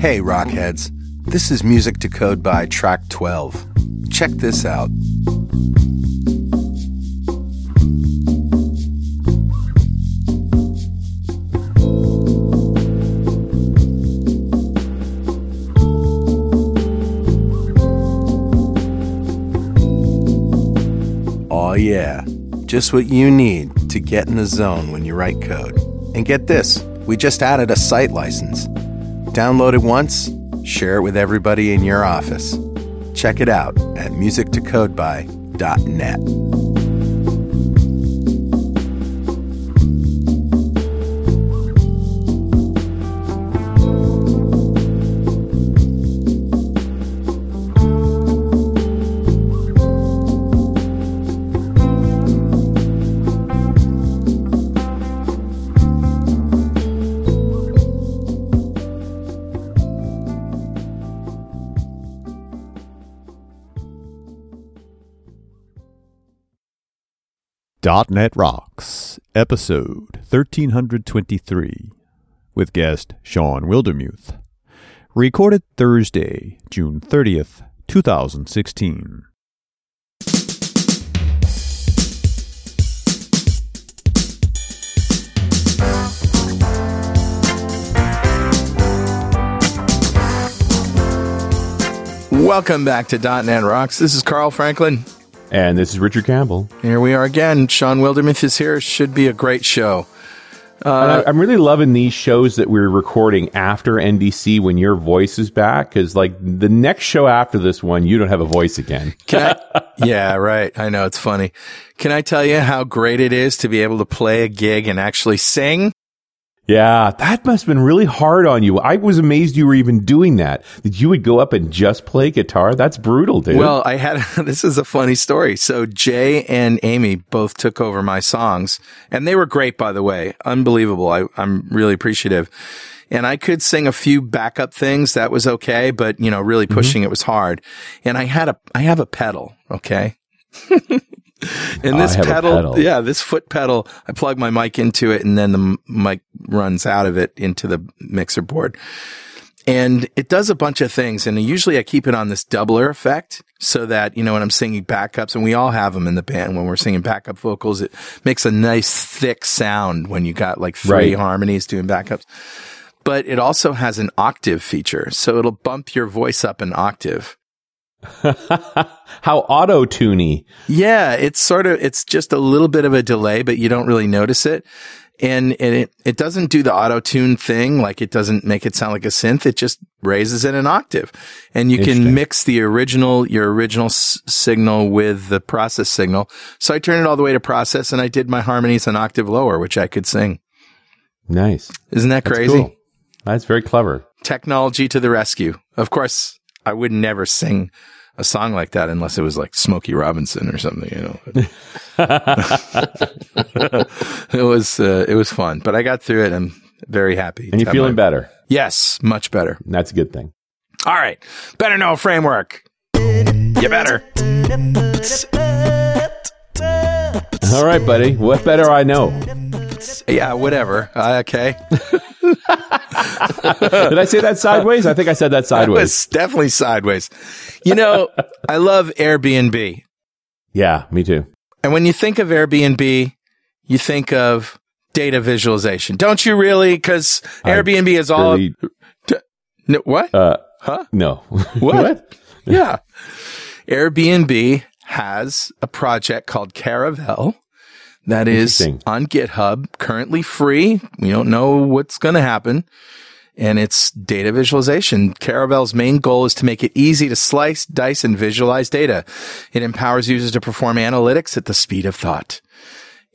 Hey, Rockheads. This is Music to Code by Track 12. Check this out. Oh, yeah. Just what you need to get in the zone when you write code. And get this we just added a site license. Download it once, share it with everybody in your office. Check it out at musictocodeby.net. .NET Rocks, episode 1323, with guest Shawn Wildermuth. Recorded Thursday, June 30th, 2016. Welcome back to .NET Rocks. This is Carl Franklin. And this is Richard Campbell. Here we are again. Shawn Wildermuth is here. Should be a great show. Uh, I, am really loving these shows that we're recording after NDC when your voice is back. Because like the next show after this one, you don't have a voice again. I? yeah, right. I know it's funny. Can I tell you how great it is to be able to play a gig and actually sing? Yeah, that must have been really hard on you. I was amazed you were even doing that. That you would go up and just play guitar. That's brutal, dude. Well, I had this is a funny story. So Jay and Amy both took over my songs, and they were great, by the way. Unbelievable. I, I'm really appreciative. And I could sing a few backup things. That was okay, but you know, really pushing mm-hmm. it was hard. And I had a I have a pedal. Okay. And this pedal, pedal, yeah, this foot pedal, I plug my mic into it and then the mic runs out of it into the mixer board. And it does a bunch of things. And usually I keep it on this doubler effect so that, you know, when I'm singing backups and we all have them in the band, when we're singing backup vocals, it makes a nice thick sound when you got like three right. harmonies doing backups. But it also has an octave feature. So it'll bump your voice up an octave. How auto tuney. Yeah, it's sort of it's just a little bit of a delay, but you don't really notice it. And, and it, it doesn't do the auto tune thing, like it doesn't make it sound like a synth. It just raises it an octave. And you can mix the original, your original s- signal with the process signal. So I turned it all the way to process and I did my harmonies an octave lower, which I could sing. Nice. Isn't that crazy? That's, cool. That's very clever. Technology to the rescue. Of course, I would never sing a song like that unless it was like Smokey Robinson or something, you know. it was uh, it was fun, but I got through it. I'm very happy. And you're feeling my, better. Yes, much better. That's a good thing. All right, better know framework. You better. All right, buddy. What better I know? Yeah, whatever. Uh, okay. Did I say that sideways? I think I said that sideways. Was definitely sideways. You know, I love Airbnb. Yeah, me too. And when you think of Airbnb, you think of data visualization, don't you? Really? Because Airbnb is all. Really, no, what? Uh, huh? No. What? what? yeah. Airbnb has a project called Caravel that is on GitHub, currently free. We don't know what's going to happen. And it's data visualization. Caravel's main goal is to make it easy to slice, dice, and visualize data. It empowers users to perform analytics at the speed of thought.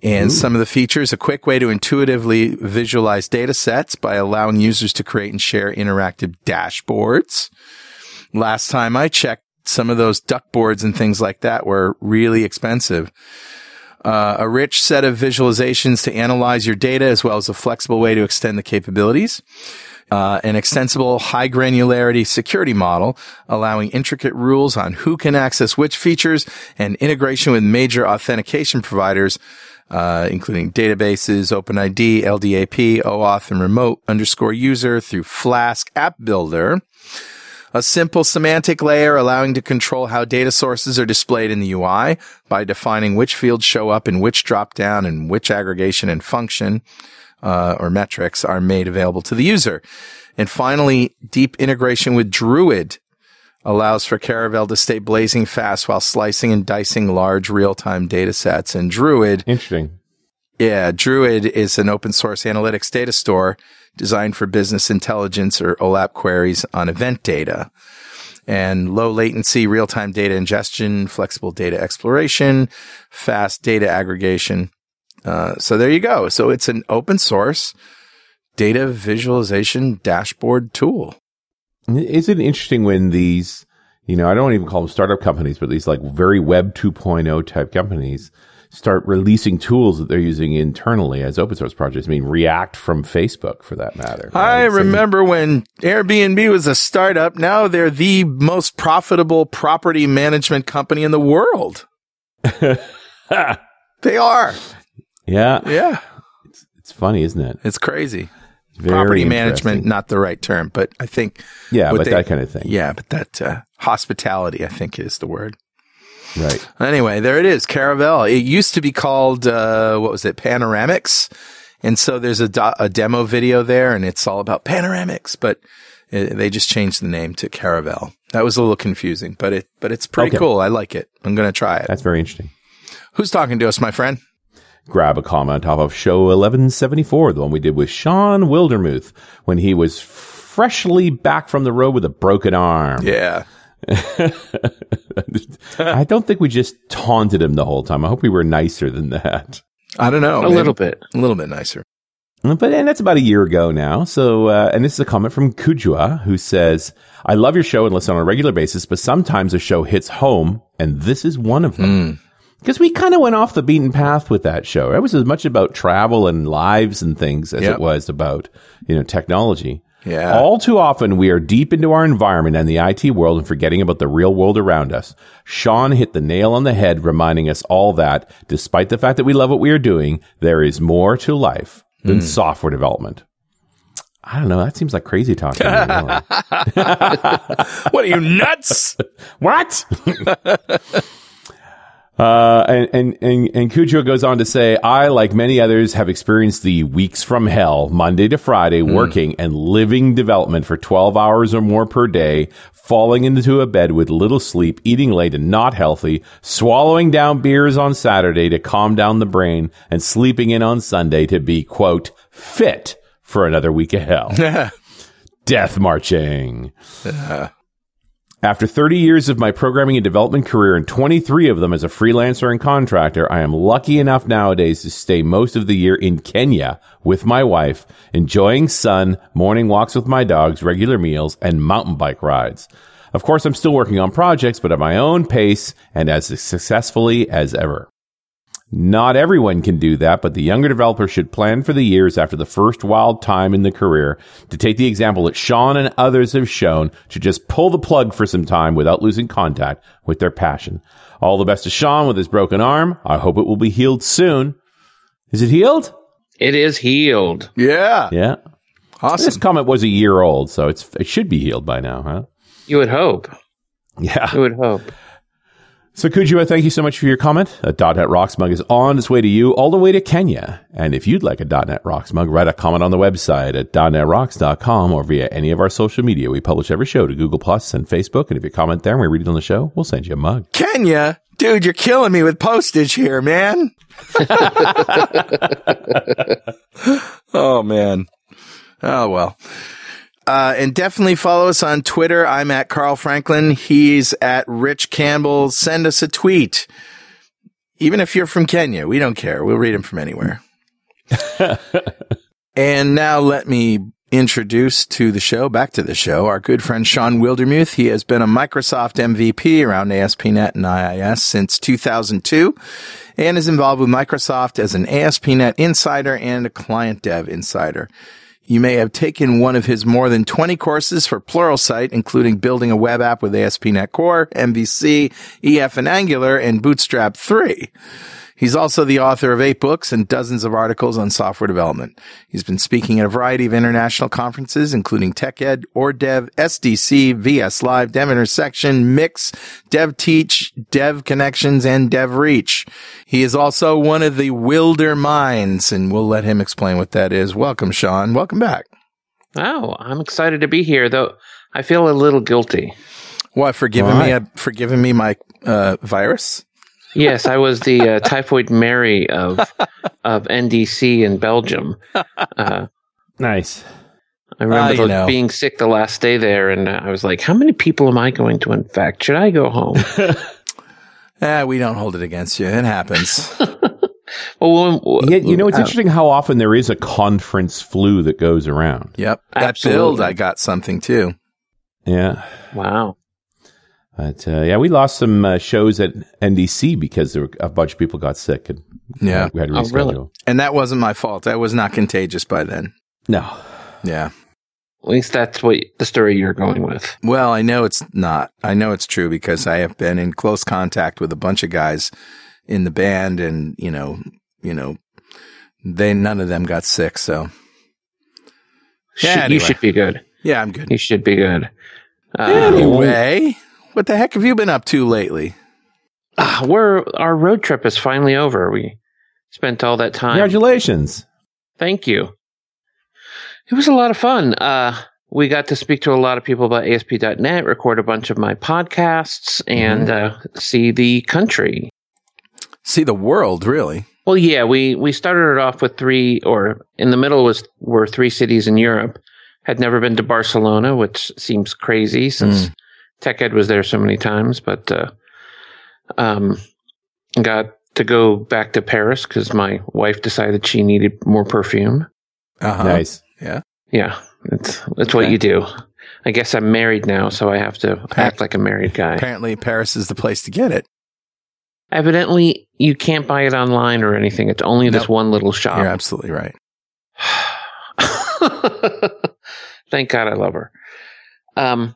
And Ooh. some of the features, a quick way to intuitively visualize data sets by allowing users to create and share interactive dashboards. Last time I checked, some of those duck boards and things like that were really expensive uh, a rich set of visualizations to analyze your data, as well as a flexible way to extend the capabilities. Uh, an extensible high granularity security model allowing intricate rules on who can access which features and integration with major authentication providers uh, including databases, OpenID, LDAP, OAuth, and remote underscore user through Flask App Builder. A simple semantic layer allowing to control how data sources are displayed in the UI by defining which fields show up in which dropdown and which aggregation and function uh, or metrics are made available to the user. And finally, deep integration with Druid allows for Caravel to stay blazing fast while slicing and dicing large real-time data sets. And Druid. Interesting. Yeah. Druid is an open source analytics data store designed for business intelligence or OLAP queries on event data and low latency real-time data ingestion, flexible data exploration, fast data aggregation. Uh, so there you go. So it's an open source data visualization dashboard tool. Is it interesting when these, you know, I don't even call them startup companies, but these like very web 2.0 type companies start releasing tools that they're using internally as open source projects. I mean, React from Facebook for that matter. Right? I remember so, when Airbnb was a startup. Now they're the most profitable property management company in the world. they are. Yeah. Yeah. It's, it's funny, isn't it? It's crazy. Very property management, not the right term, but I think. Yeah, but they, that kind of thing. Yeah, but that uh, hospitality, I think, is the word. Right. Anyway, there it is, Caravel. It used to be called, uh, what was it, Panoramix. And so there's a, do- a demo video there and it's all about Panoramix, but it, they just changed the name to Caravel. That was a little confusing, but it, but it's pretty okay. cool. I like it. I'm going to try it. That's very interesting. Who's talking to us, my friend? grab a comment on top of show 1174, the one we did with Shawn Wildermuth when he was freshly back from the road with a broken arm. Yeah. I don't think we just taunted him the whole time. I hope we were nicer than that. I don't know. A little bit. A little bit nicer. But and that's about a year ago now. So uh, and this is a comment from Kujua who says, "I love your show and listen on a regular basis, but sometimes a show hits home, and this is one of them." Mm because we kind of went off the beaten path with that show. It was as much about travel and lives and things as yep. it was about, you know, technology. Yeah. All too often, we are deep into our environment and the IT world and forgetting about the real world around us. Shawn hit the nail on the head, reminding us all that, despite the fact that we love what we are doing, there is more to life than mm. software development. I don't know. That seems like crazy talk. me, really. what are you nuts? what? Uh, and, and, and, and Cujo goes on to say, I, like many others, have experienced the weeks from hell, Monday to Friday, mm. working and living development for 12 hours or more per day, falling into a bed with little sleep, eating late and not healthy, swallowing down beers on Saturday to calm down the brain, and sleeping in on Sunday to be, quote, fit for another week of hell. Death marching. Uh. After 30 years of my programming and development career and 23 of them as a freelancer and contractor, I am lucky enough nowadays to stay most of the year in Kenya with my wife, enjoying sun, morning walks with my dogs, regular meals, and mountain bike rides. Of course, I'm still working on projects, but at my own pace and as successfully as ever. Not everyone can do that, but the younger developer should plan for the years after the first wild time in the career to take the example that Shawn and others have shown to just pull the plug for some time without losing contact with their passion. All the best to Shawn with his broken arm. I hope it will be healed soon. Is it healed? It is healed. Yeah. Yeah. Awesome. This comment was a year old, so it's it should be healed by now, huh? You would hope. Yeah. You would hope. So Kujua, thank you so much for your comment. A .NET Rocks mug is on its way to you all the way to Kenya. And if you'd like a .NET Rocks mug, write a comment on the website at .NETRocks.com or via any of our social media. We publish every show to Google Plus and Facebook. And if you comment there and we read it on the show, we'll send you a mug. Kenya? Dude, you're killing me with postage here, man. oh, man. Oh, well. Uh, and definitely follow us on Twitter. I'm at Carl Franklin. He's at Rich Campbell. Send us a tweet. Even if you're from Kenya, we don't care. We'll read them from anywhere. and now let me introduce to the show, back to the show, our good friend Shawn Wildermuth. He has been a Microsoft MVP around ASP.NET and IIS since 2002 and is involved with Microsoft as an ASP.NET insider and a client dev insider. You may have taken one of his more than 20 courses for Pluralsight, including building a web app with ASP.NET Core, MVC, EF and Angular, and Bootstrap 3. He's also the author of eight books and dozens of articles on software development. He's been speaking at a variety of international conferences, including TechEd, Øredev, SDC, VS Live, Dev Intersection, Mix, Dev Teach, Dev Connections, and Dev Reach. He is also one of the Wilder Minds, and we'll let him explain what that is. Welcome, Shawn. Welcome back. Oh, I'm excited to be here, though I feel a little guilty. What for giving me a for giving me my uh, virus? Yes, I was the uh, typhoid Mary of of NDC in Belgium. Uh, nice. I remember uh, know. being sick the last day there, and I was like, "How many people am I going to infect? Should I go home?" eh, we don't hold it against you. It happens. well, when, yeah, you know, it's uh, interesting how often there is a conference flu that goes around. Yep, that Absolutely. build I got something too. Yeah. Wow. But uh, yeah, we lost some uh, shows at NDC because were, a bunch of people got sick and yeah, we had to reschedule. Oh, really? And that wasn't my fault. I was not contagious by then. No. Yeah. At least that's what the story you're going with. Well, I know it's not. I know it's true because I have been in close contact with a bunch of guys in the band, and you know, you know, they none of them got sick. So, yeah, anyway. you should be good. Yeah, I'm good. You should be good. Uh, anyway, what the heck have you been up to lately? Uh, we're our road trip is finally over. We spent all that time. Congratulations! Thank you. It was a lot of fun. Uh, we got to speak to a lot of people about ASP.NET, record a bunch of my podcasts, and mm-hmm. uh, see the country. See the world, really. Well, yeah, we we started it off with three, or in the middle was were three cities in Europe. Had never been to Barcelona, which seems crazy since mm. TechEd was there so many times, but uh, um, got to go back to Paris because my wife decided she needed more perfume. Uh-huh. Nice. Yeah. Yeah. It's it's okay. what you do. I guess I'm married now, so I have to act like a married guy. Apparently, Paris is the place to get it. Evidently, you can't buy it online or anything. It's only nope. this one little shop. You're absolutely right. Thank God I love her. Um,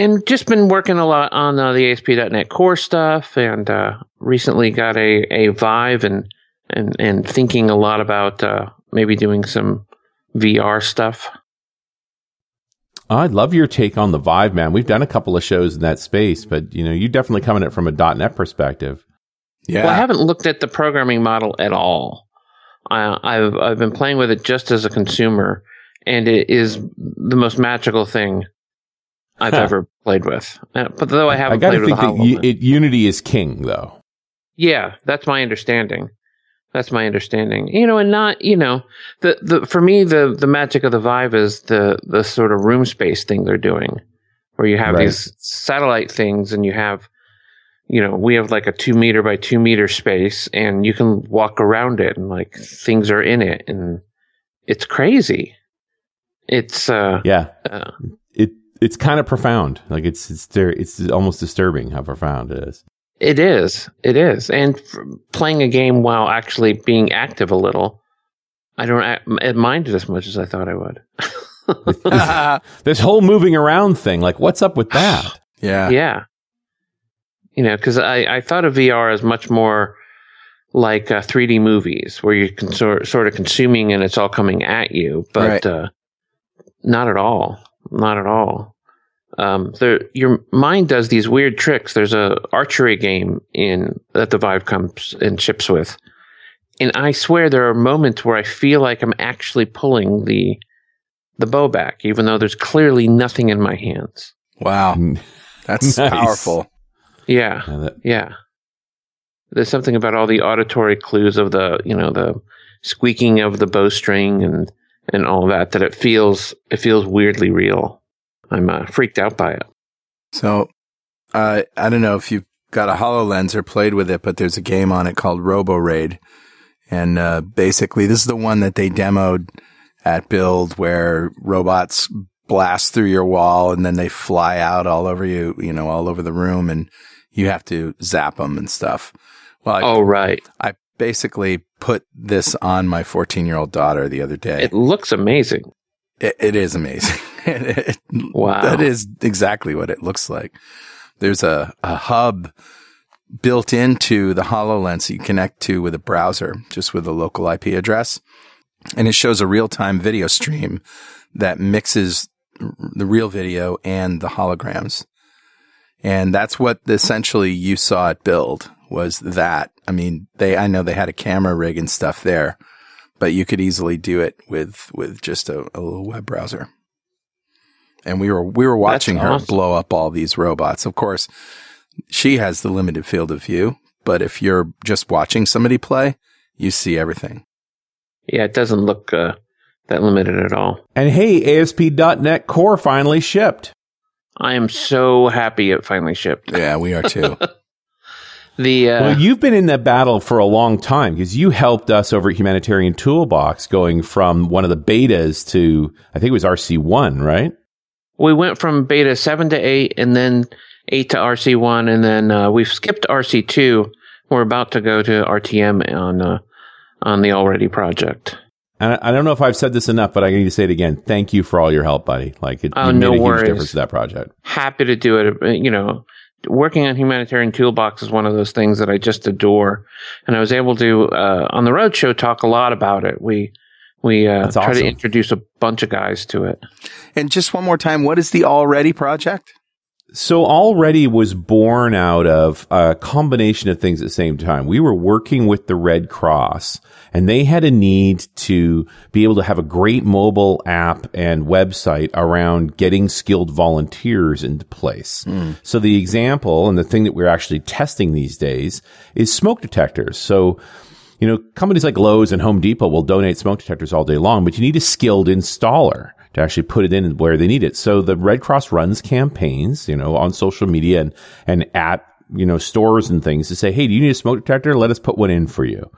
and just been working a lot on uh, the ASP.NET Core stuff, and uh, recently got a, a Vive, and and and thinking a lot about uh, maybe doing some VR stuff. I love your take on the Vive, man. We've done a couple of shows in that space, but you know, you definitely coming at it from a .NET perspective. Yeah, well, I haven't looked at the programming model at all. I, I've I've been playing with it just as a consumer, and it is the most magical thing I've huh. ever played with. Uh, but though I haven't played with. I played think with that it, Unity is king, though. Yeah, that's my understanding. That's my understanding. You know, and not you know the the for me the the magic of the Vive is the the sort of room space thing they're doing, where you have right. these satellite things and you have. You know, we have like a two meter by two meter space and you can walk around it and like things are in it and it's crazy. It's, uh, yeah. Uh, it's kind of profound. Like it's it's it's almost disturbing how profound it is. It is. It is. And playing a game while actually being active a little, I don't mind it as much as I thought I would. this whole moving around thing, like what's up with that? yeah. Yeah. You know, because I, I thought of VR as much more like uh, 3D movies where you can sort, sort of consuming and it's all coming at you, but right. uh, not at all. Not at all. Um, there, your mind does these weird tricks. There's a archery game in that the Vive comes and ships with, and I swear there are moments where I feel like I'm actually pulling the the bow back, even though there's clearly nothing in my hands. Wow, that's nice. powerful. Yeah, yeah, that- yeah. There's something about all the auditory clues of the, you know, the squeaking of the bowstring and and all that that it feels it feels weirdly real. I'm uh, freaked out by it. So, uh, I don't know if you've got a Hololens or played with it, but there's a game on it called Robo Raid, and uh, basically this is the one that they demoed at Build, where robots blast through your wall and then they fly out all over you, you know, all over the room, and you have to zap them and stuff. Well, I, oh right. I basically put this on my 14 year old daughter the other day. It looks amazing. it, it is amazing. it, wow. That is exactly what it looks like. There's a, a hub built into the HoloLens that you connect to with a browser, just with a local IP address. And it shows a real time video stream that mixes the real video and the holograms. And that's what essentially you saw it build was that. I mean, they, I know they had a camera rig and stuff there, but you could easily do it with, with just a, a little web browser. And we were, we were watching her blow up all these robots. Of course, she has the limited field of view, but if you're just watching somebody play, you see everything. Yeah, it doesn't look uh, that limited at all. And hey, ASP.NET Core finally shipped. I am so happy it finally shipped. Yeah, we are too. the uh, well, you've been in that battle for a long time because you helped us over at Humanitarian Toolbox, going from one of the betas to I think it was RC one, right? We went from beta seven to eight, and then eight to RC one, and then uh, we've skipped RC two. We're about to go to RTM on uh, on the allReady project. And I don't know if I've said this enough, but I need to say it again. Thank you for all your help, buddy. Like it, oh, made no a worries. huge difference to that project. Happy to do it. Uh, you know, working on Humanitarian Toolbox is one of those things that I just adore, and I was able to uh, on the roadshow talk a lot about it. We we uh, try to introduce a bunch of guys to it. And just one more time, what is the allReady project? So allReady was born out of a combination of things at the same time. We were working with the Red Cross and they had a need to be able to have a great mobile app and website around getting skilled volunteers into place. Mm. So the example and the thing that we're actually testing these days is smoke detectors. So you know, companies like Lowe's and Home Depot will donate smoke detectors all day long, but you need a skilled installer to actually put it in where they need it. So the Red Cross runs campaigns, you know, on social media and, and at, you know, stores and things to say, Hey, do you need a smoke detector? Let us put one in for you.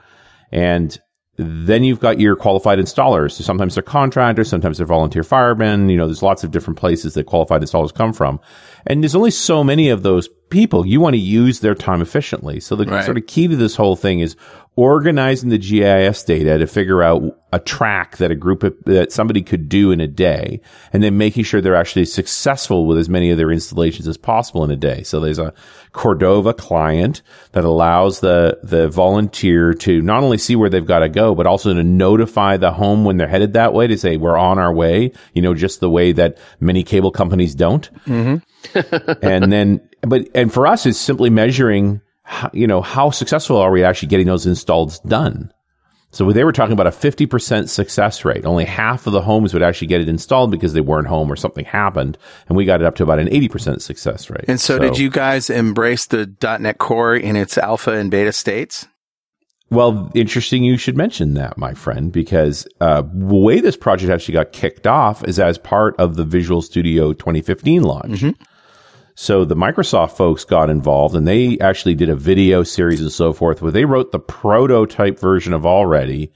And then you've got your qualified installers. So sometimes they're contractors, sometimes they're volunteer firemen. You know, there's lots of different places that qualified installers come from. And there's only so many of those people. You want to use their time efficiently. So the right. sort of key to this whole thing is organizing the GIS data to figure out a track that a group of, that somebody could do in a day and then making sure they're actually successful with as many of their installations as possible in a day. So there's a Cordova client that allows the, the volunteer to not only see where they've got to go, but also to notify the home when they're headed that way to say, we're on our way, you know, just the way that many cable companies don't. Mm-hmm. and then, but, and for us, it's simply measuring how, you know, how successful are we actually getting those installs done? So they were talking about a 50% success rate. Only half of the homes would actually get it installed because they weren't home or something happened. And we got it up to about an 80% success rate. And so, so did you guys embrace the .NET Core in its alpha and beta states? Well, interesting you should mention that, my friend, because uh, the way this project actually got kicked off is as part of the Visual Studio 2015 launch. Mm-hmm. So the Microsoft folks got involved and they actually did a video series and so forth where they wrote the prototype version of allReady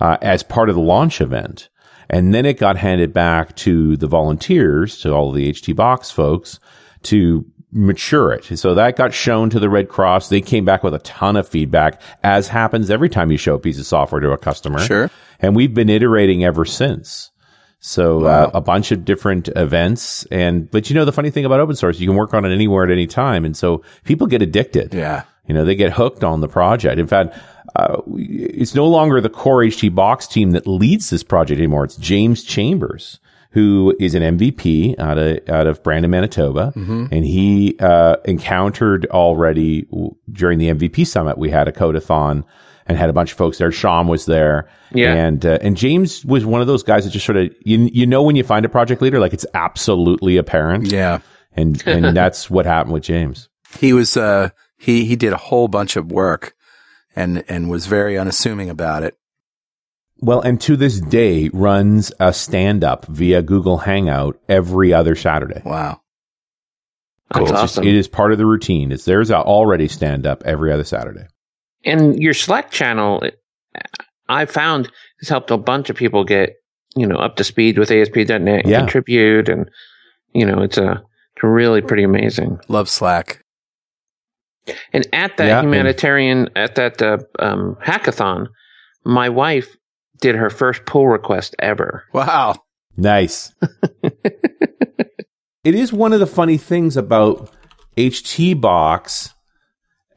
uh, as part of the launch event. And then it got handed back to the volunteers, to all of the HT Box folks to mature it. So that got shown to the Red Cross. They came back with a ton of feedback, as happens every time you show a piece of software to a customer. Sure. And we've been iterating ever since. So uh, wow. uh, a bunch of different events, and but you know the funny thing about open source, you can work on it anywhere at any time, and so people get addicted. Yeah, you know they get hooked on the project. In fact, uh, it's no longer the core HT Box team that leads this project anymore. It's James Chambers, who is an MVP out of out of Brandon, Manitoba, mm-hmm. and he uh, encountered allReady during the MVP summit. We had a codeathon and had a bunch of folks there. Shawn was there. Yeah. And, uh, and James was one of those guys that just sort of, you, you know, when you find a project leader, like it's absolutely apparent. Yeah. And, and that's what happened with James. He was, uh, he, he did a whole bunch of work and, and was very unassuming about it. Well, and to this day runs a stand up via Google Hangout every other Saturday. Wow. Cool. That's awesome. Just, it is part of the routine. It's there's allReady stand up every other Saturday and your Slack channel, I found has helped a bunch of people get you know up to speed with ASP.NET and yeah. contribute, and you know it's a it's really pretty amazing. Love Slack. And at that yeah, humanitarian, and- at that uh, um, hackathon, my wife did her first pull request ever. Wow. Nice. it is one of the funny things about HT Box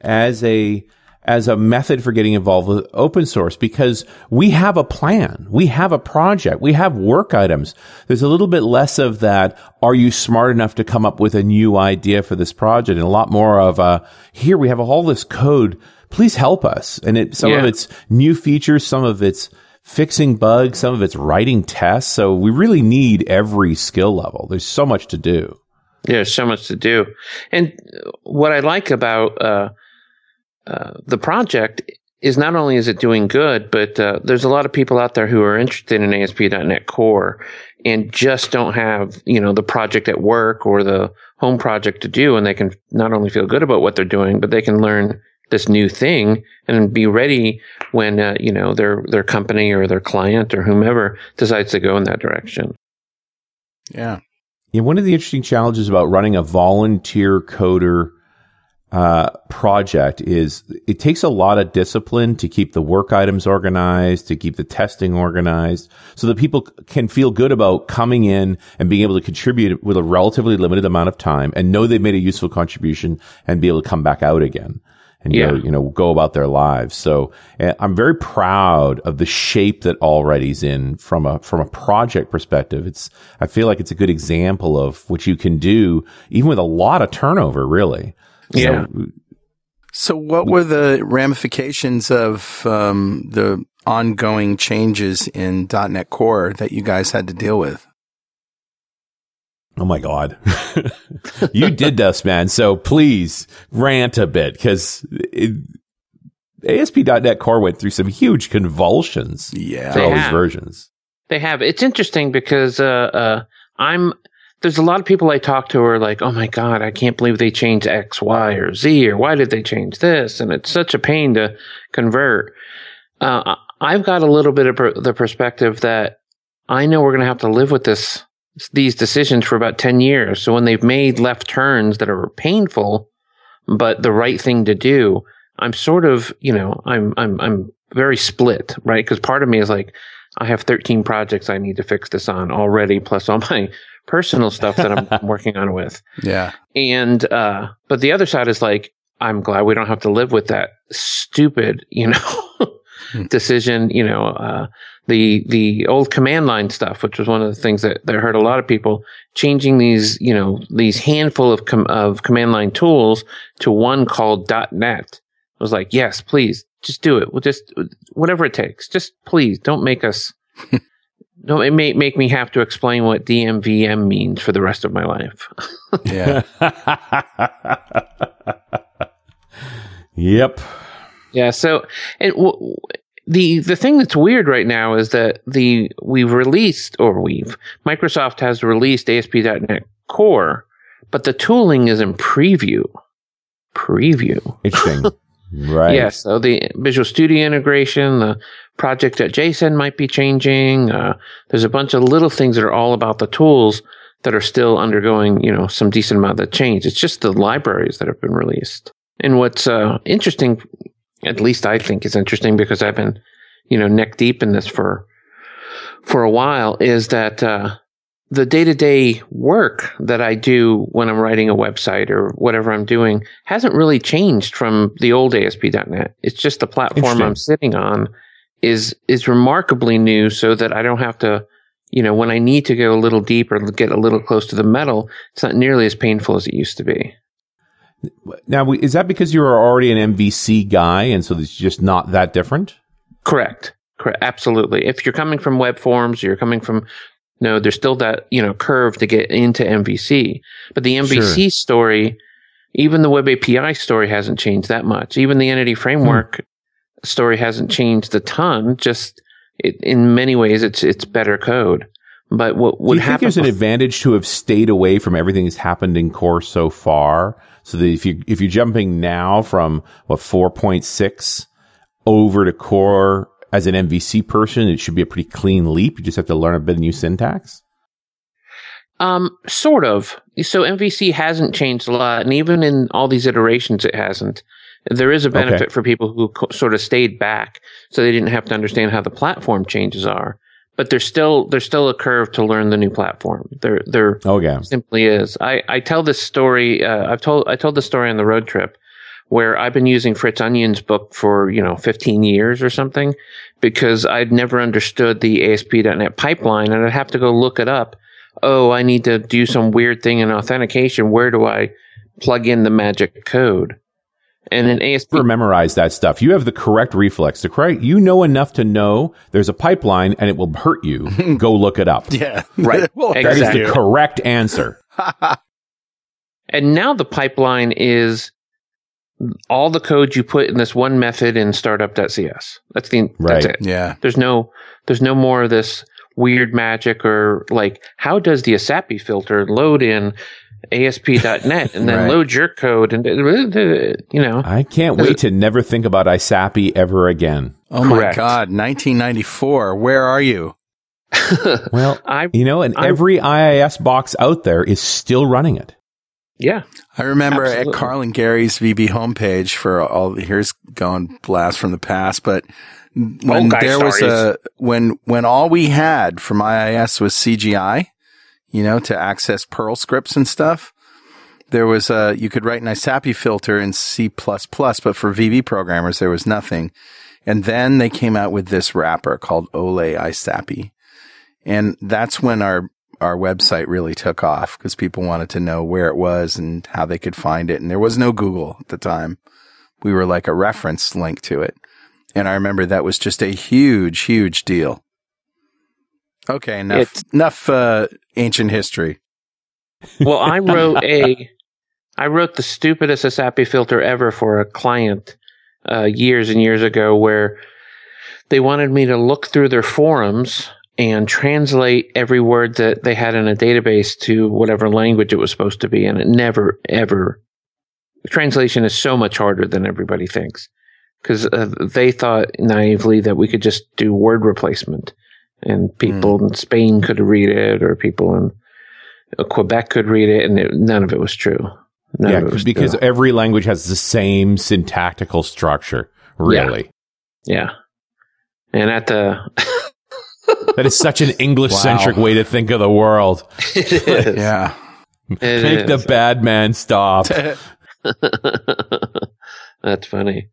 as a as a method for getting involved with open source because we have a plan. We have a project. We have work items. There's a little bit less of that. Are you smart enough to come up with a new idea for this project? And a lot more of a, here we have all this code. Please help us. And it, some yeah. of it's new features, some of it's fixing bugs, some of it's writing tests. So we really need every skill level. There's so much to do. There's so much to do. And what I like about, uh, uh, the project is not only is it doing good, but uh, there's a lot of people out there who are interested in ASP.NET Core and just don't have you know the project at work or the home project to do, and they can not only feel good about what they're doing, but they can learn this new thing and be ready when uh, you know their their company or their client or whomever decides to go in that direction. Yeah. Yeah, one of the interesting challenges about running a volunteer coder uh, project is it takes a lot of discipline to keep the work items organized, to keep the testing organized, so that people can feel good about coming in and being able to contribute with a relatively limited amount of time and know they've made a useful contribution and be able to come back out again and yeah. go, you know, go about their lives. So eh, I'm very proud of the shape that allReady's in from a, from a project perspective. It's, I feel like it's a good example of what you can do even with a lot of turnover, really. Yeah. So, so what were the ramifications of um, the ongoing changes in .NET Core that you guys had to deal with? Oh my God. you did this, man. So please rant a bit because ASP.NET Core went through some huge convulsions. Yeah. For all have. these versions. They have. It's interesting because, uh, uh, I'm, there's a lot of people I talk to who are like, oh my God, I can't believe they changed X, Y, or Z, or why did they change this? And it's such a pain to convert. Uh, I've got a little bit of the perspective that I know we're going to have to live with this, these decisions for about 10 years. So when they've made left turns that are painful, but the right thing to do, I'm sort of, you know, I'm, I'm, I'm very split, right? Cause part of me is like, I have 13 projects I need to fix this on already, plus all my personal stuff that I'm working on with. Yeah. And, uh, but the other side is like, I'm glad we don't have to live with that stupid, you know, hmm. decision, you know, uh, the, the old command line stuff, which was one of the things that, that hurt a lot of people, changing these, you know, these handful of, com- of command line tools to one called .NET. I was like, yes, please, just do it. We'll just, whatever it takes. Just please don't make us No, it may make me have to explain what DNVM means for the rest of my life. yeah. yep. Yeah. So, and w- the the thing that's weird right now is that the we've released or we've Microsoft has released ASP.NET Core, but the tooling is in preview. Preview. Interesting. right. Yeah. So the Visual Studio integration, the project.json might be changing. Uh, there's a bunch of little things that are all about the tools that are still undergoing, you know, some decent amount of change. It's just the libraries that have been released. And what's uh, interesting, at least I think is interesting because I've been, you know, neck deep in this for for a while, is that uh, the day to day work that I do when I'm writing a website or whatever I'm doing hasn't really changed from the old ASP.NET. It's just the platform I'm sitting on is is remarkably new so that I don't have to you know when I need to go a little deeper get a little close to the metal it's not nearly as painful as it used to be. Now is that because you are already an MVC guy and so it's just not that different? Correct. Correct. Absolutely. If you're coming from web forms you're coming from no there's still that you know curve to get into MVC but the MVC sure. story even the web API story hasn't changed that much even the entity framework hmm story hasn't changed a ton. Just it, in many ways, it's it's better code. But what would happen? Think there's an advantage to have stayed away from everything that's happened in core so far, so that if you if you're jumping now from what 4.6 over to core as an MVC person, it should be a pretty clean leap. You just have to learn a bit of new syntax. Um, sort of. So MVC hasn't changed a lot, and even in all these iterations, it hasn't. There is a benefit okay. for people who co- sort of stayed back, so they didn't have to understand how the platform changes are. But there's still there's still a curve to learn the new platform. There there okay. simply is. I, I tell this story. Uh, I've told I told the story on the road trip where I've been using Fritz Onion's book for, you know, 15 years or something because I'd never understood the ASP.NET pipeline and I'd have to go look it up. Oh, I need to do some weird thing in authentication. Where do I plug in the magic code? And in ASP. memorize that stuff. You have the correct reflex. The correct, you know enough to know there's a pipeline and it will hurt you. Go look it up. Yeah. Right. well, exactly. That is the correct answer. and now the pipeline is all the code you put in this one method in startup.cs. That's the, right. that's it. Yeah. There's no, there's no more of this weird magic or like, how does the ISAPI filter load in ASP.NET and then right. load your code and you know. I can't wait to never think about ISAPI ever again. Oh Correct. my God, 1994. Where are you? well, I, you know, and I, every IIS box out there is still running it. Yeah. I remember absolutely. at Carl and Gary's VB homepage for all here's going blast from the past, but when oh, there was a when when all we had from IIS was CGI, you know, to access Perl scripts and stuff. There was a, you could write an ISAPI filter in C++, but for VB programmers, there was nothing. And then they came out with this wrapper called Ole ISAPI. And that's when our, our website really took off because people wanted to know where it was and how they could find it. And there was no Google at the time. We were like a reference link to it. And I remember that was just a huge, huge deal. Okay, enough it's, enough uh, ancient history. Well, I wrote a I wrote the stupidest ISAPI filter ever for a client uh, years and years ago, where they wanted me to look through their forums and translate every word that they had in a database to whatever language it was supposed to be, and it never ever. Translation is so much harder than everybody thinks because uh, they thought naively that we could just do word replacement and people mm. in Spain could read it, or people in uh, Quebec could read it, and it, none of it was true. None yeah, was because true. every language has the same syntactical structure. Really, yeah, yeah. and at the that is such an English centric wow. way to think of the world. It is. yeah, it make is. the bad man stop. That's funny.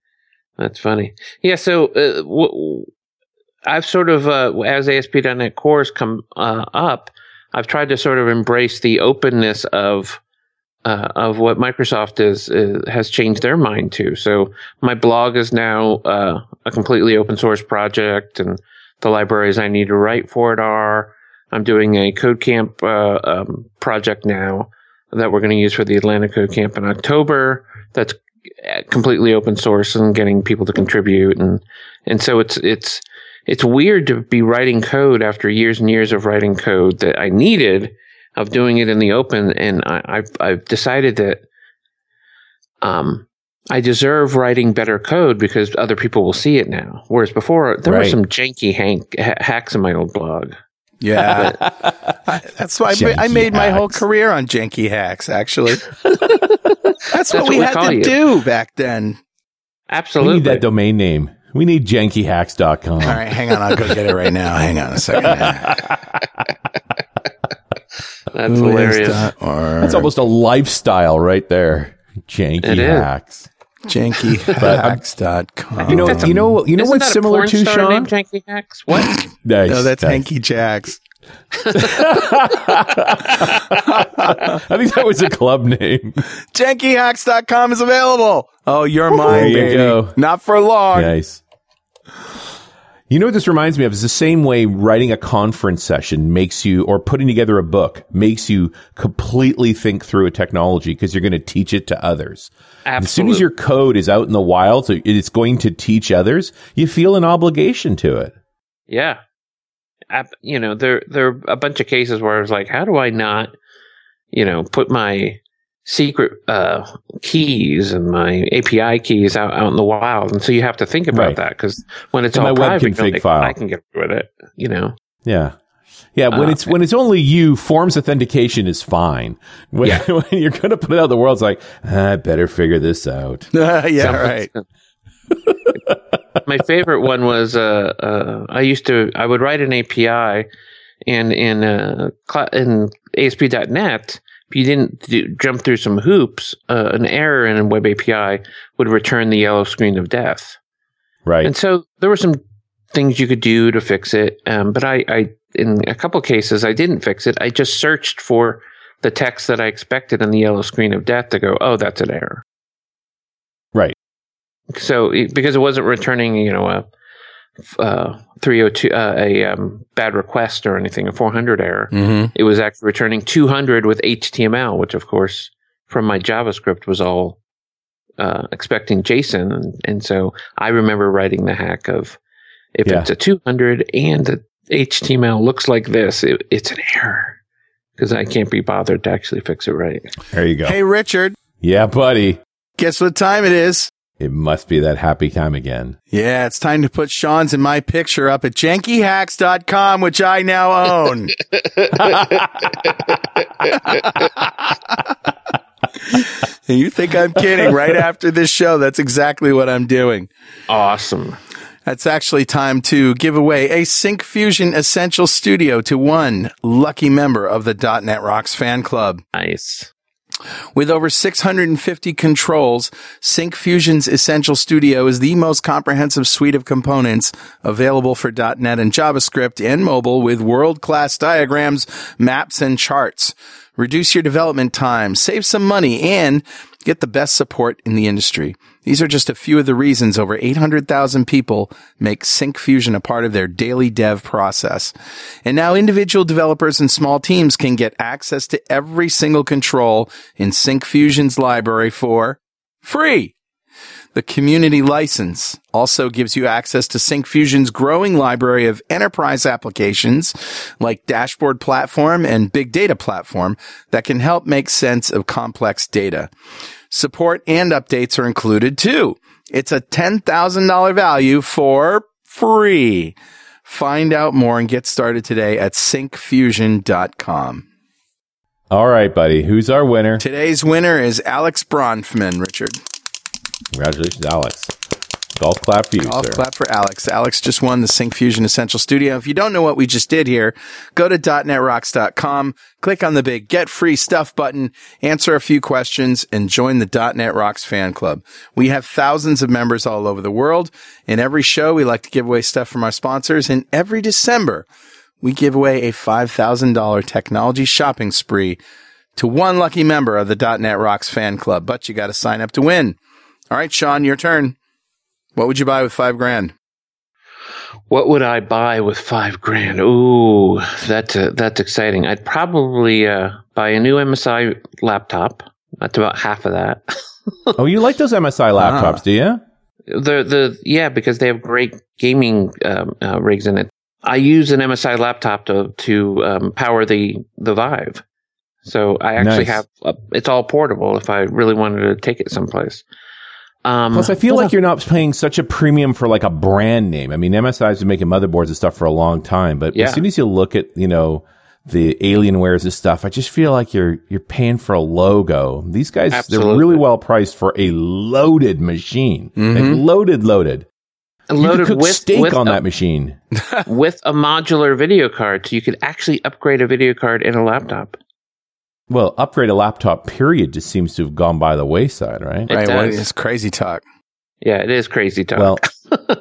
That's funny. Yeah. So, uh, w- I've sort of, uh, as ASP.NET cores come uh, up, I've tried to sort of embrace the openness of uh, of what Microsoft is, is, has changed their mind to. So my blog is now uh, a completely open source project, and the libraries I need to write for it are. I'm doing a Code Camp uh, um, project now that we're going to use for the Atlanta Code Camp in October. That's uh, completely open source and getting people to contribute, and and so it's it's it's weird to be writing code after years and years of writing code that I needed of doing it in the open. And I, have I've decided that, um, I deserve writing better code because other people will see it now. Whereas before, there right. were some janky hank, ha- hacks in my old blog. Yeah, that's why I, I, made hacks. my whole career on janky hacks. Actually, that's, that's, what, we, we had to you. do back then. Absolutely, we need that domain name. We need jankyhacks.com. All right, hang on. I'll go get it right now. Hang on a second. That's hilarious. That's almost a lifestyle right there. Janky hacks. Jankyhacks.com. You know, you know, you know what's similar to Shawn? Named Janky Hacks? What? nice, no, that's nice. Hanky Jacks. I think that was a club name. Jankyhacks.com is available. Oh, you're mine, there you Go. Not for long. Nice. You know what this reminds me of is the same way writing a conference session makes you, or putting together a book makes you completely think through a technology because you're going to teach it to others. Absolutely. As soon as your code is out in the wild, so it's going to teach others, you feel an obligation to it. Yeah. You know, there, there are a bunch of cases where I was like, how do I not, you know, put my secret uh, keys and my API keys out, out in the wild. And so you have to think about right. that because when it's in all my private, web config file. I can get rid of it, you know? Yeah. Yeah, when uh, it's when it's only you, forms authentication is fine. When, yeah. when you're going to put it out the world, it's like ah, I better figure this out. yeah, right. my favorite one was uh, uh, I used to I would write an API, and in uh, in ASP.NET if you didn't do, jump through some hoops, uh, an error in a web API would return the yellow screen of death. Right. And so there were some things you could do to fix it. Um, but I, I, in a couple cases, I didn't fix it. I just searched for the text that I expected in the yellow screen of death to go, oh, that's an error. Right. So because it wasn't returning, you know, a uh, 302 uh, a um, bad request or anything, a 400 error. Mm-hmm. It was actually returning 200 with HTML, which of course from my JavaScript was all uh, expecting JSON, and, and, so I remember writing the hack of if yeah. it's a 200 and the HTML looks like this, it, it's an error because I can't be bothered to actually fix it right. There you go. Hey, Richard. Yeah, buddy. Guess what time it is? It must be that happy time again. Yeah, it's time to put Shawn's and my picture up at jankyhacks.com, which I now own. you think I'm kidding? Right after this show, that's exactly what I'm doing. Awesome. That's actually time to give away a Syncfusion Essential Studio to one lucky member of the .NET Rocks fan club. Nice. With over 650 controls, Syncfusion's Essential Studio is the most comprehensive suite of components available for .NET and JavaScript and mobile with world-class diagrams, maps, and charts. Reduce your development time, save some money, and get the best support in the industry. These are just a few of the reasons over 800,000 people make Syncfusion a part of their daily dev process. And now individual developers and small teams can get access to every single control in Syncfusion's library for free. The community license also gives you access to Syncfusion's growing library of enterprise applications like dashboard platform and big data platform that can help make sense of complex data. Support and updates are included too. It's a $10,000 value for free. Find out more and get started today at syncfusion.com. All right, buddy. Who's our winner? Today's winner is Alex Bronfman, Richard. Congratulations, Alex. Golf clap for you, Golf sir. clap for Alex. Alex just won the Syncfusion Essential Studio. If you don't know what we just did here, go to .netrocks.com, click on the big Get Free Stuff button, answer a few questions, and join the .NET Rocks fan club. We have thousands of members all over the world. In every show, we like to give away stuff from our sponsors, and every December, we give away a $5,000 technology shopping spree to one lucky member of the .NET Rocks fan club, but you got to sign up to win. All right, Shawn, your turn. What would you buy with five grand? What would I buy with five grand? Ooh, that's uh, that's exciting. I'd probably uh, buy a new MSI laptop. That's about half of that. oh, you like those MSI laptops, do you? The the yeah, because they have great gaming um, uh, rigs in it. I use an MSI laptop to to um, power the the Vive, so I actually nice. have a, it's all portable if I really wanted to take it someplace. Um, Plus, I feel like you're not paying such a premium for like a brand name. I mean, MSI has been making motherboards and stuff for a long time, but yeah. as soon as you look at you know the Alienwares and stuff, I just feel like you're you're paying for a logo. These guys Absolutely. they're really well priced for a loaded machine, mm-hmm. like loaded, loaded. Loaded with steak with on a, that machine with a modular video card, so you could actually upgrade a video card in a laptop. Well, upgrade a laptop period just seems to have gone by the wayside, right? It right. Well, it's crazy talk. Yeah, it is crazy talk. Well,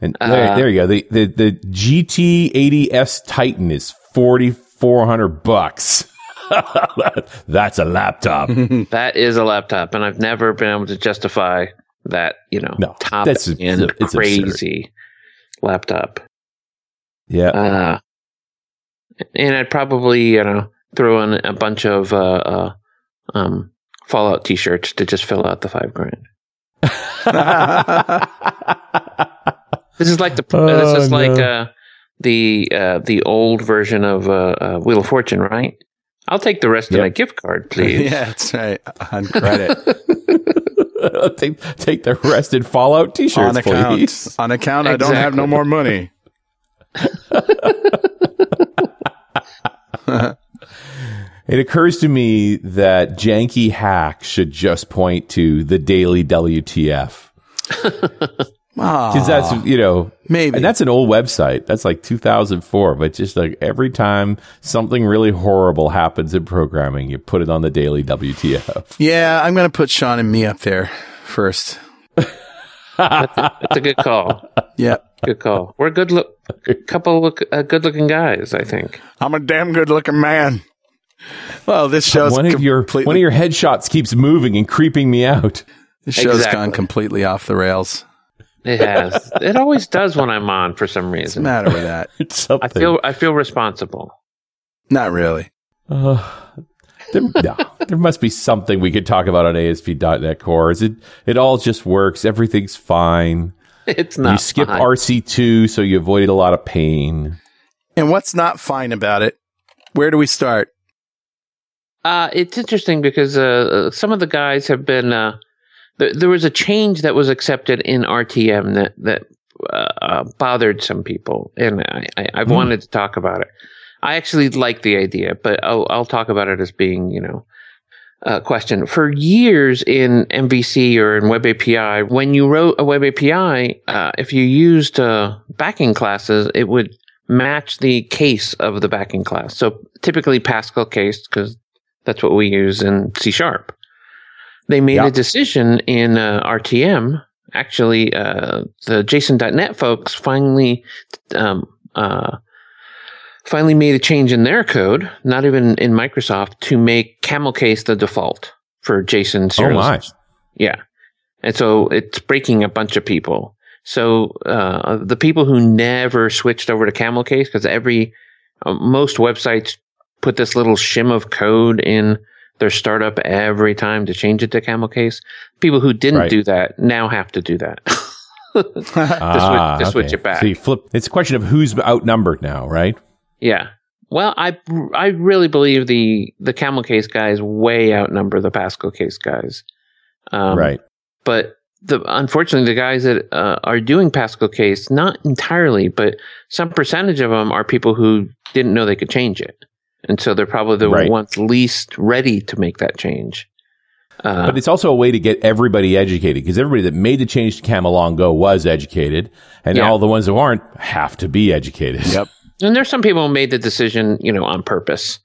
and there, uh, there you go. The the the GT80S Titan is forty four hundred bucks. That's a laptop. that is a laptop, and I've never been able to justify that. You know, no, top that's end it's crazy absurd. laptop. Yeah, uh, and I'd probably you know throw in a bunch of uh, uh, um, Fallout T-shirts to just fill out the five grand. this is like the oh, this is no. like uh, the uh, the old version of uh, uh, Wheel of Fortune, right? I'll take the rest yep. of my gift card, please. yeah, that's right. On credit. take take the rest in Fallout T-shirts, on account. please. On account, exactly. I don't have no more money. It occurs to me that janky hack should just point to the daily WTF. Ah. Because that's you know maybe and that's an old website. That's like 2004. But just like every time something really horrible happens in programming, you put it on the daily WTF. Yeah, I'm going to put Shawn and me up there first. that's, a, that's, a, good call. Yeah, good call. We're a good look, couple look, uh, good looking guys. I think I'm a damn good looking man. Well, this show's one of your one of your headshots keeps moving and creeping me out. This show's exactly. gone completely off the rails. It has. it always does when I'm on for some reason. What's the matter with that? Something. I feel I feel responsible. Not really. Uh, there, no, there must be something we could talk about on ASP.NET Core. Is it it all just works? Everything's fine. It's not. You skip fine. RC2, so you avoided a lot of pain. And what's not fine about it? Where do we start? Uh, it's interesting because uh, some of the guys have been uh, there was a change that was accepted in RTM that that uh, uh, bothered some people, and I, I, have mm. wanted to talk about it. I actually like the idea, but I'll, I'll talk about it as being, you know, a question. For years in MVC or in Web API, when you wrote a Web API, uh, if you used uh, backing classes, it would match the case of the backing class. So typically Pascal case, because that's what we use in C Sharp they made a decision in uh, RTM. Actually, uh, the JSON.NET folks finally um, uh, finally made a change in their code, not even in Microsoft, to make camel case the default for JSON. Oh my! Yeah, and so it's breaking a bunch of people. So uh, the people who never switched over to camel case, because every uh, most websites put this little shim of code in their startup every time to change it to camel case. People who didn't right. do that now have to do that. to, ah, switch, to switch it back. So you flip. It's a question of who's outnumbered now, right? Yeah. Well, I I really believe the the camel case guys way outnumber the Pascal case guys. Um, right. But the unfortunately the guys that uh, are doing Pascal case not entirely, but some percentage of them are people who didn't know they could change it and so they're probably the right. ones least ready to make that change. Uh, but it's also a way to get everybody educated because everybody that made the change to Camel long ago was educated, and yeah. all the ones who aren't have to be educated. Yep. And there's some people who made the decision, you know, on purpose.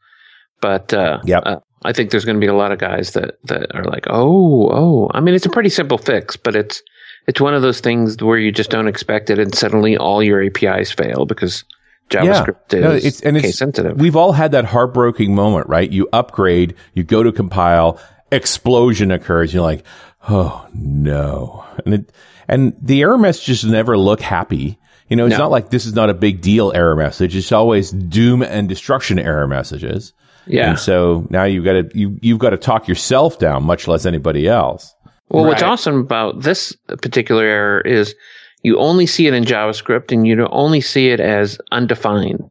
But uh, yep. Uh, I think there's going to be a lot of guys that that are like, oh, oh. I mean, it's a pretty simple fix, but it's it's one of those things where you just don't expect it, and suddenly all your APIs fail because JavaScript yeah. is no, it's, and case sensitive. We've all had that heartbreaking moment, right? You upgrade, you go to compile, explosion occurs. You're like, oh no. And it, and the error messages never look happy. You know, it's no. not like this is not a big deal error message. It's always doom and destruction error messages. Yeah. And so now you've got to, you, you've got to talk yourself down, much less anybody else. Well, right. what's awesome about this particular error is you only see it in JavaScript and you only see it as undefined.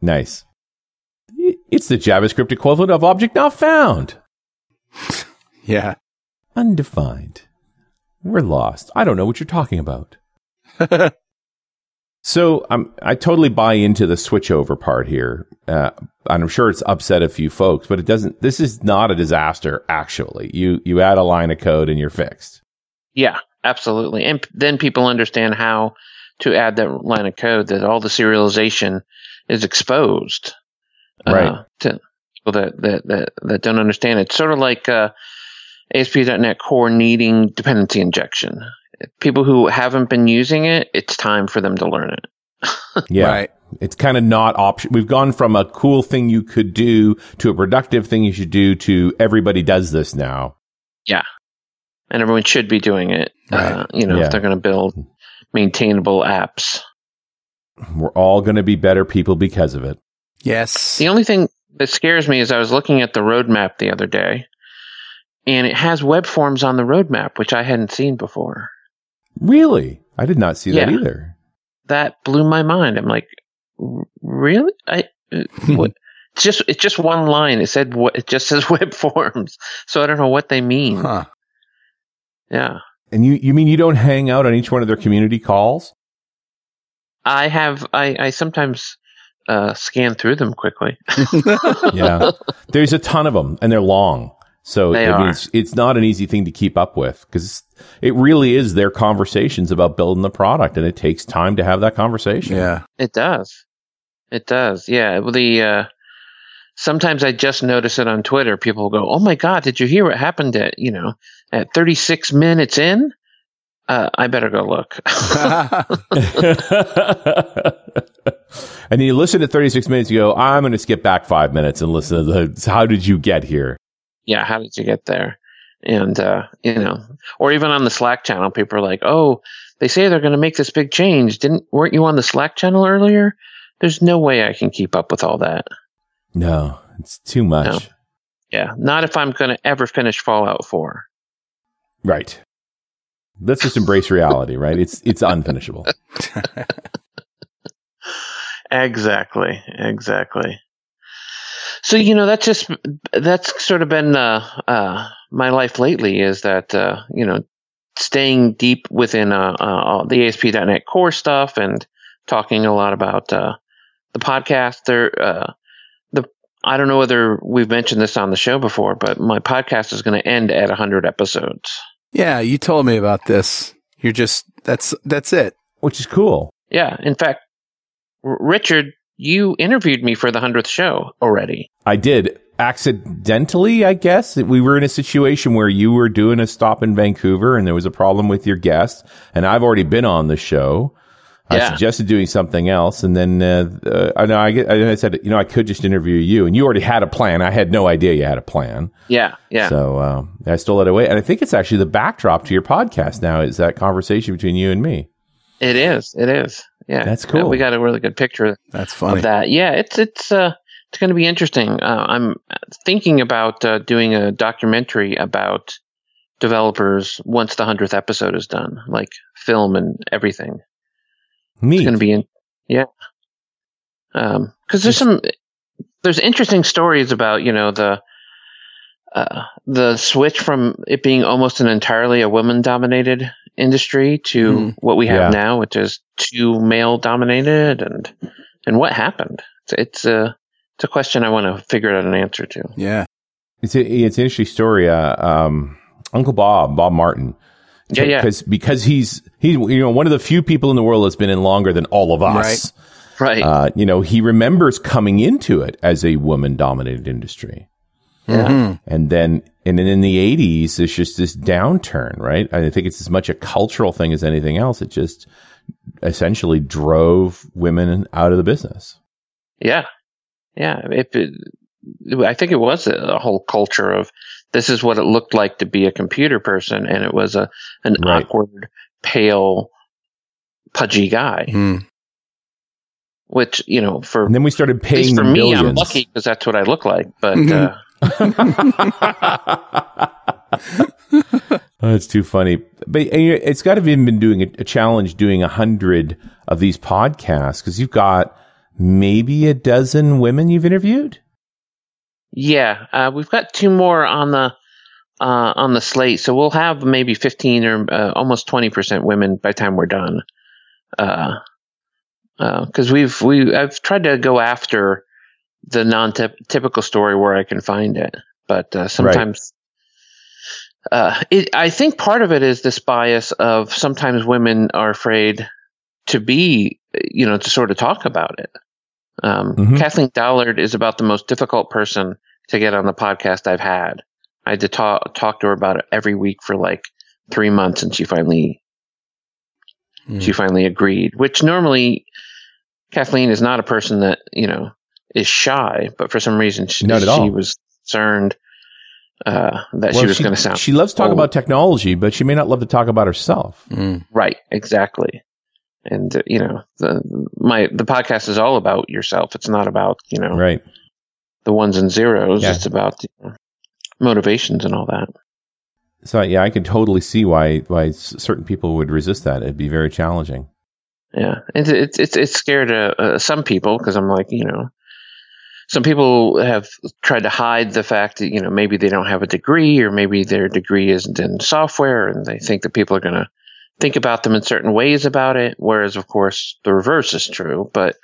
Nice. It's the JavaScript equivalent of object not found. yeah. Undefined. We're lost. I don't know what you're talking about. so um, I totally buy into the switchover part here. Uh, and I'm sure it's upset a few folks, but it doesn't. This is not a disaster. Actually, you you add a line of code and you're fixed. Yeah, Absolutely. And then people understand how to add that line of code that all the serialization is exposed. Uh, right. To people that, that, that, that don't understand it. Sort of like, uh, ASP.NET Core needing dependency injection. People who haven't been using it, it's time for them to learn it. yeah. Right. It's kind of not option. We've gone from a cool thing you could do to a productive thing you should do to everybody does this now. Yeah and everyone should be doing it. Uh, right. Uh, you know, yeah. if they're going to build maintainable apps. We're all going to be better people because of it. Yes. The only thing that scares me is I was looking at the roadmap the other day, and it has web forms on the roadmap, which I hadn't seen before. Really? I did not see yeah. that either. That blew my mind. I'm like, really? I uh, what? It's just it's just one line. It said what it just says web forms. So I don't know what they mean. Huh. Yeah. And you, you mean you don't hang out on each one of their community calls? I have, I, I sometimes uh, scan through them quickly. yeah. There's a ton of them and they're long. So They I mean, are. it's, it's not an easy thing to keep up with because it really is their conversations about building the product, and it takes time to have that conversation. Yeah. It does. It does. Yeah. Well, the uh, sometimes I just notice it on Twitter. People go, "Oh my God, did you hear what happened at you know at 36 minutes in?" Uh, I better go look. and you listen to 36 minutes, you go, I'm going to skip back five minutes and listen to the, how did you get here? Yeah, how did you get there? And uh, you know, or even on the Slack channel, people are like, "Oh, they say they're going to make this big change. Didn't weren't you on the Slack channel earlier?" There's no way I can keep up with all that. No, it's too much. No. Yeah, not if I'm going to ever finish Fallout 4. Right. Let's just embrace reality, right? It's, it's unfinishable. Exactly, exactly. So you know that's just that's sort of been uh, uh, my life lately is that uh, you know staying deep within uh, uh, the ASP.NET core stuff and talking a lot about uh, the podcast. There, uh, the I don't know whether we've mentioned this on the show before, but my podcast is going to end at hundred episodes. Yeah, you told me about this. You're just that's that's it. Which is cool. Yeah, in fact, R- Richard, you interviewed me for the hundredth show already. I did accidentally, I guess. We were in a situation where you were doing a stop in Vancouver and there was a problem with your guest. And I've already been on the show. I Yeah. suggested doing something else. And then, uh, uh, I know I, I said, you know, I could just interview you and you already had a plan. I had no idea you had a plan. Yeah, yeah. So, um, I stole it away. And I think it's actually the backdrop to your podcast now is that conversation between you and me. It is. It is. Yeah, That's cool. we got a really good picture That's funny. of that. Yeah, it's it's uh it's going to be interesting. Uh, I'm thinking about uh, doing a documentary about developers once the hundredth episode is done, like film and everything. Me. It's going to be in, yeah. Um, because there's some there's interesting stories about you know the. Uh, the switch from it being almost an entirely a woman dominated industry to Mhm. what we have Yeah. now, which is too male dominated and, and what happened? It's, it's a, it's a question I want to figure out an answer to. yeah. It's a, it's an interesting story. Uh, um, Uncle Bob, Bob Martin. Yeah, yeah. Because because he's he's you know one of the few people in the world that's been in longer than all of us. Right. Uh, you know he remembers coming into it as a woman dominated industry, yeah. Mhm. and then and then in the eighties it's just this downturn. Right. I think it's as much a cultural thing as anything else. It just essentially drove women out of the business. Yeah. Yeah. It, it, I think it was a, a whole culture of this is what it looked like to be a computer person. And it was a, an Right. awkward, pale, pudgy guy, Mm. which, you know, for, And then we started paying for them me, billions. I'm lucky because that's what I look like. But, Mhm. uh, Oh, That's too funny. But and it's got to have been doing a, a challenge doing a hundred of these podcasts because you've got maybe a dozen women you've interviewed. Yeah, uh, we've got two more on the uh, on the slate, so we'll have maybe fifteen or uh, almost twenty percent women by the time we're done. Because uh, we've we I've tried to go after the non-typical story where I can find it, but uh, sometimes. Uh, it, I think part of it is this bias of sometimes women are afraid to be, you know, to sort of talk about it. Um, Mhm. Kathleen Dollard is about the most difficult person to get on the podcast I've had. I had to talk talk to her about it every week for like three months, and she finally Mm. she finally agreed. Which normally Kathleen is not a person that you know is shy, but for some reason she, she was concerned uh, that she was going to sound She loves to talk old. about technology, but she may not love to talk about herself. Mm. Right, exactly. And uh, you know, the my the podcast is all about yourself. It's not about you know Right. the ones and zeros. Yeah. It's about you know, motivations and all that. So yeah, I can totally see why why certain people would resist that. It'd be very challenging. Yeah, it's it's it's, it's scared uh, uh, some people because I'm like you know, some people have tried to hide the fact that you know maybe they don't have a degree or maybe their degree isn't in software and they think that people are going to think about them in certain ways about it. Whereas of course the reverse is true. But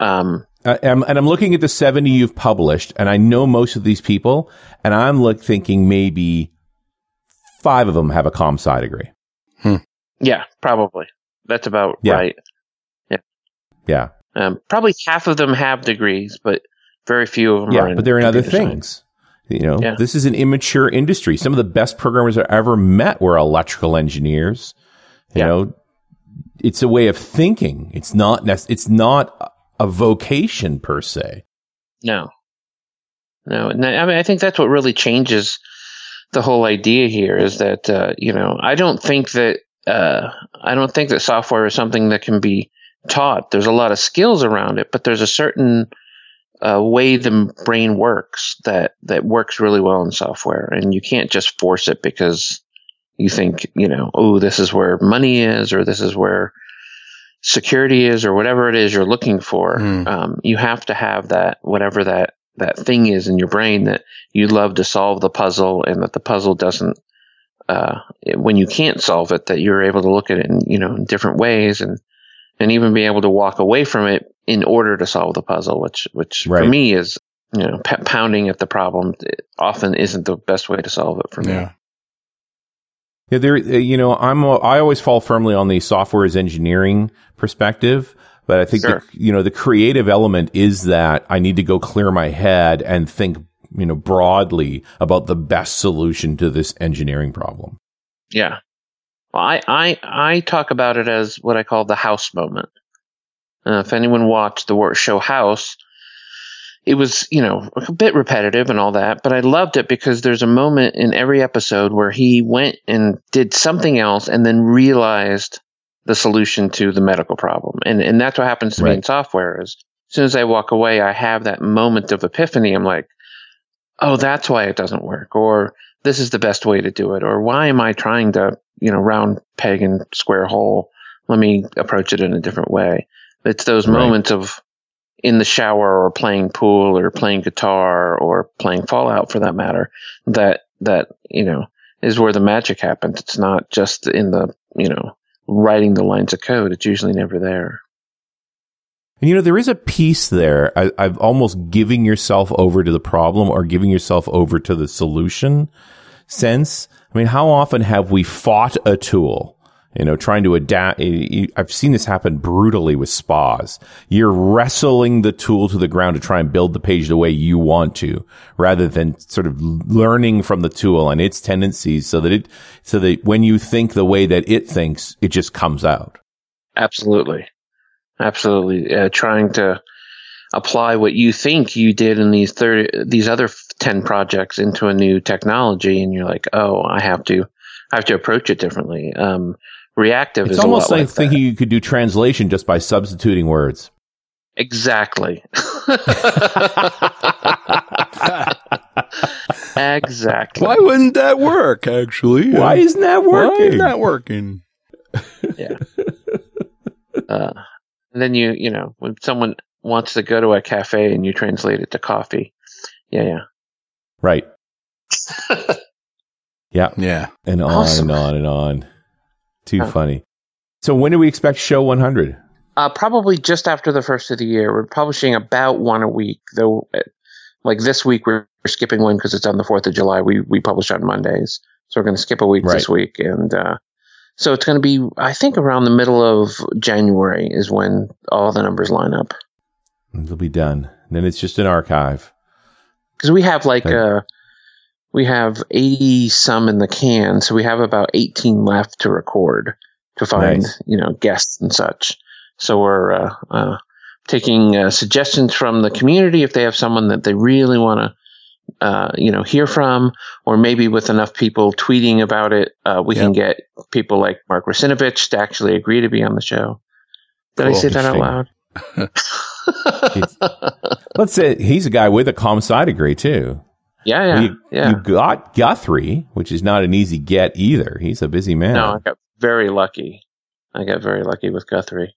um, uh, and, and I'm looking at the 70 you've published, and I know most of these people, and I'm look thinking maybe five of them have a com sci degree. Hmm. Yeah, probably. That's about yeah. right. Yeah. Yeah. Um, probably half of them have degrees, but very few of them yeah, but they're in other design. things. You know, yeah. this is an immature industry. Some of the best programmers I ever met were electrical engineers. You yeah. know, it's a way of thinking. It's not. It's not a vocation per se. No, no. and I mean, I think that's what really changes the whole idea here. Is that uh, you know, I don't think that uh, I don't think that software is something that can be taught. There's a lot of skills around it, but there's a certain uh, way the brain works that that works really well in software, and you can't just force it because you think you know, oh, this is where money is, or this is where security is, or whatever it is you're looking for. Mm. Um, you have to have that whatever that that thing is in your brain that you love to solve the puzzle, and that the puzzle doesn't. Uh, when you can't solve it, that you're able to look at it in you know in different ways and and even be able to walk away from it in order to solve the puzzle, which which right. for me is you know p- pounding at the problem often isn't the best way to solve it for me. Yeah. Yeah, there. Uh, you know, I'm. A, I always fall firmly on the software as engineering perspective, but I think sure. the, you know the creative element is that I need to go clear my head and think, you know, broadly about the best solution to this engineering problem. Yeah, well, I, I, I talk about it as what I call the house moment. Uh, if anyone watched the show House, it was, you know, a bit repetitive and all that, but I loved it because there's a moment in every episode where he went and did something else and then realized the solution to the medical problem. And, and that's what happens to right. me in software is as soon as I walk away, I have that moment of epiphany. I'm like, oh, that's why it doesn't work. Or this is the best way to do it. Or why am I trying to you know, round peg and square hole. Let me approach it in a different way. It's those right. moments of in the shower or playing pool or playing guitar or playing Fallout for that matter that that you know is where the magic happens. It's not just in the you know writing the lines of code. It's usually never there. And you know, there is a piece there. I, I've almost giving yourself over to the problem or giving yourself over to the solution sense. I mean, how often have we fought a tool? You know, trying to adapt. I've seen this happen brutally with SPAs. You're wrestling the tool to the ground to try and build the page the way you want to, rather than sort of learning from the tool and its tendencies so that it, so that when you think the way that it thinks, it just comes out. Absolutely. Absolutely. Uh, trying to, apply what you think you did in these 30 these other 10 projects into a new technology and you're like oh i have to i have to approach it differently um, reactive it's is almost like, like thinking you could do translation just by substituting words exactly exactly why wouldn't that work actually why isn't that working why isn't that working yeah uh, and then you you know when someone wants to go to a cafe and you translate it to coffee. Yeah, yeah. Right. yeah. Yeah. And on awesome. and on and on. Too funny. So when do we expect show 100? Uh, probably just after the first of the year. We're publishing about one a week, though. Uh, like this week, we're, skipping one because it's on the Fourth of July. We we publish on Mondays, so we're going to skip a week right. this week, and uh, so it's going to be, I think, around the middle of January is when all the numbers line up. It'll be done. Then it's just an archive. Because we have like uh, we have eighty some in the can, so we have about eighteen left to record to find nice. you know guests and such. So we're uh, uh, taking uh, suggestions from the community if they have someone that they really want to. Uh, you know, hear from, or maybe with enough people tweeting about it, uh, we yep. can get people like Mark Russinovich to actually agree to be on the show. Did cool. I say that out loud? let's say he's a guy with a com sci degree too. Yeah, yeah, you, yeah. You got Guthrie, which is not an easy get either. He's a busy man. No, I got very lucky. I got very lucky with Guthrie.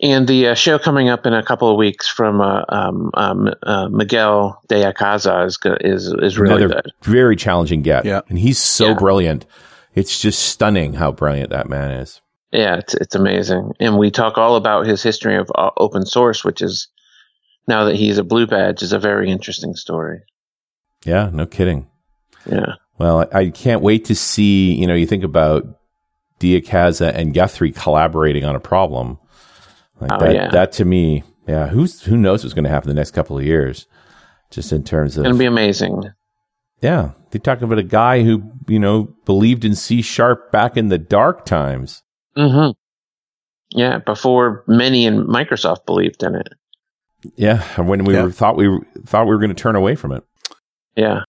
And the uh, show coming up in a couple of weeks from uh, um, um, uh, Miguel de Icaza is is is really Another good. Very challenging get. Yeah, and he's so yeah. brilliant. It's just stunning how brilliant that man is. Yeah, it's it's amazing, and we talk all about his history of uh, open source, which is now that he's a blue badge is a very interesting story. Yeah, no kidding. Yeah. Well, I, I can't wait to see. You know, you think about de Icaza and Guthrie collaborating on a problem. Like Oh, that, yeah. that to me, yeah. Who's who knows what's going to happen the next couple of years? Just in terms of It's going to be amazing. yeah, they talk about a guy who you know believed in C sharp back in the dark times. Mm-hmm. Yeah, before many in Microsoft believed in it. Yeah, when we Yeah. were thought we were, thought we were going to turn away from it. Yeah.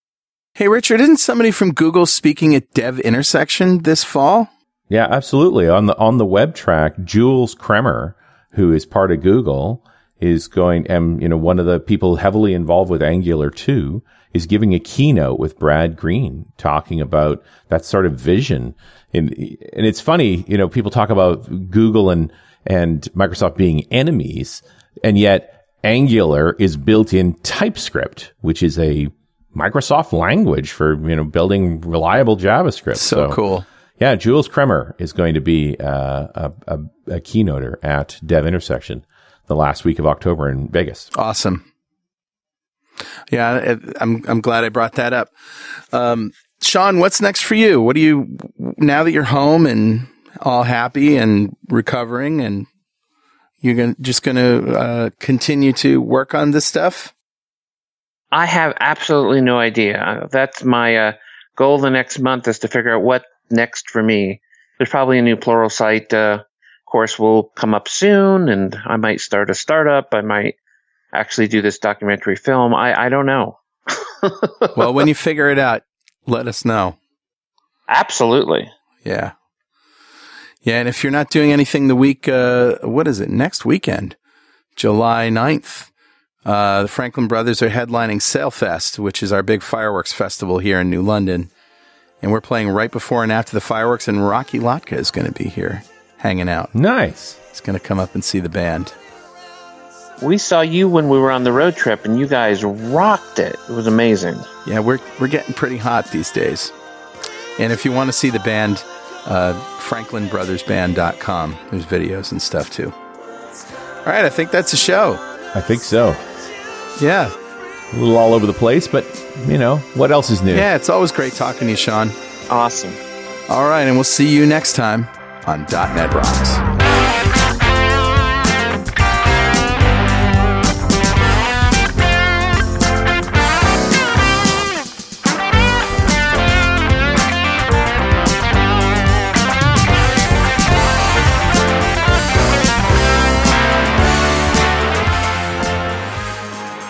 Hey, Richard, isn't somebody from Google speaking at Dev Intersection this fall? Yeah, absolutely. On the on the web track, Jules Kremer, who is part of Google, is going and you know one of the people heavily involved with Angular 2 is giving a keynote with Brad Green talking about that sort of vision. And and it's funny, you know, people talk about Google and and Microsoft being enemies, and yet Angular is built in TypeScript, which is a Microsoft language for you know building reliable JavaScript. So, cool. Yeah, Jules Kremer is going to be uh, a, a, a keynoter at Dev Intersection the last week of October in Vegas. Awesome. Yeah, I'm I'm glad I brought that up. Um, Shawn, what's next for you? What do you now that you're home and all happy and recovering, and you're gonna just gonna uh, continue to work on this stuff? I have absolutely no idea. That's my uh, goal the next month is to figure out what next for me. There's probably a new Pluralsight uh, course will come up soon, and I might start a startup. I might actually do this documentary film. I, I don't know. well, when you figure it out, let us know. Absolutely. Yeah. Yeah. And if you're not doing anything the week, uh, what is it? Next weekend, July 9th, uh, the Franklin Brothers are headlining Sailfest, which is our big fireworks festival here in New London. And we're playing right before and after the fireworks, and Rocky Lhotka is going to be here hanging out. Nice. He's going to come up and see the band. We saw you when we were on the road trip, and you guys rocked it. It was amazing. Yeah, we're, we're getting pretty hot these days. And if you want to see the band, uh, franklinbrothersband.com. There's videos and stuff too. All right, I think that's a show. I think so. Yeah. A little all over the place, but you know, what else is new? Yeah, it's always great talking to you, Shawn. Awesome. All right, and we'll see you next time on .NET Rocks.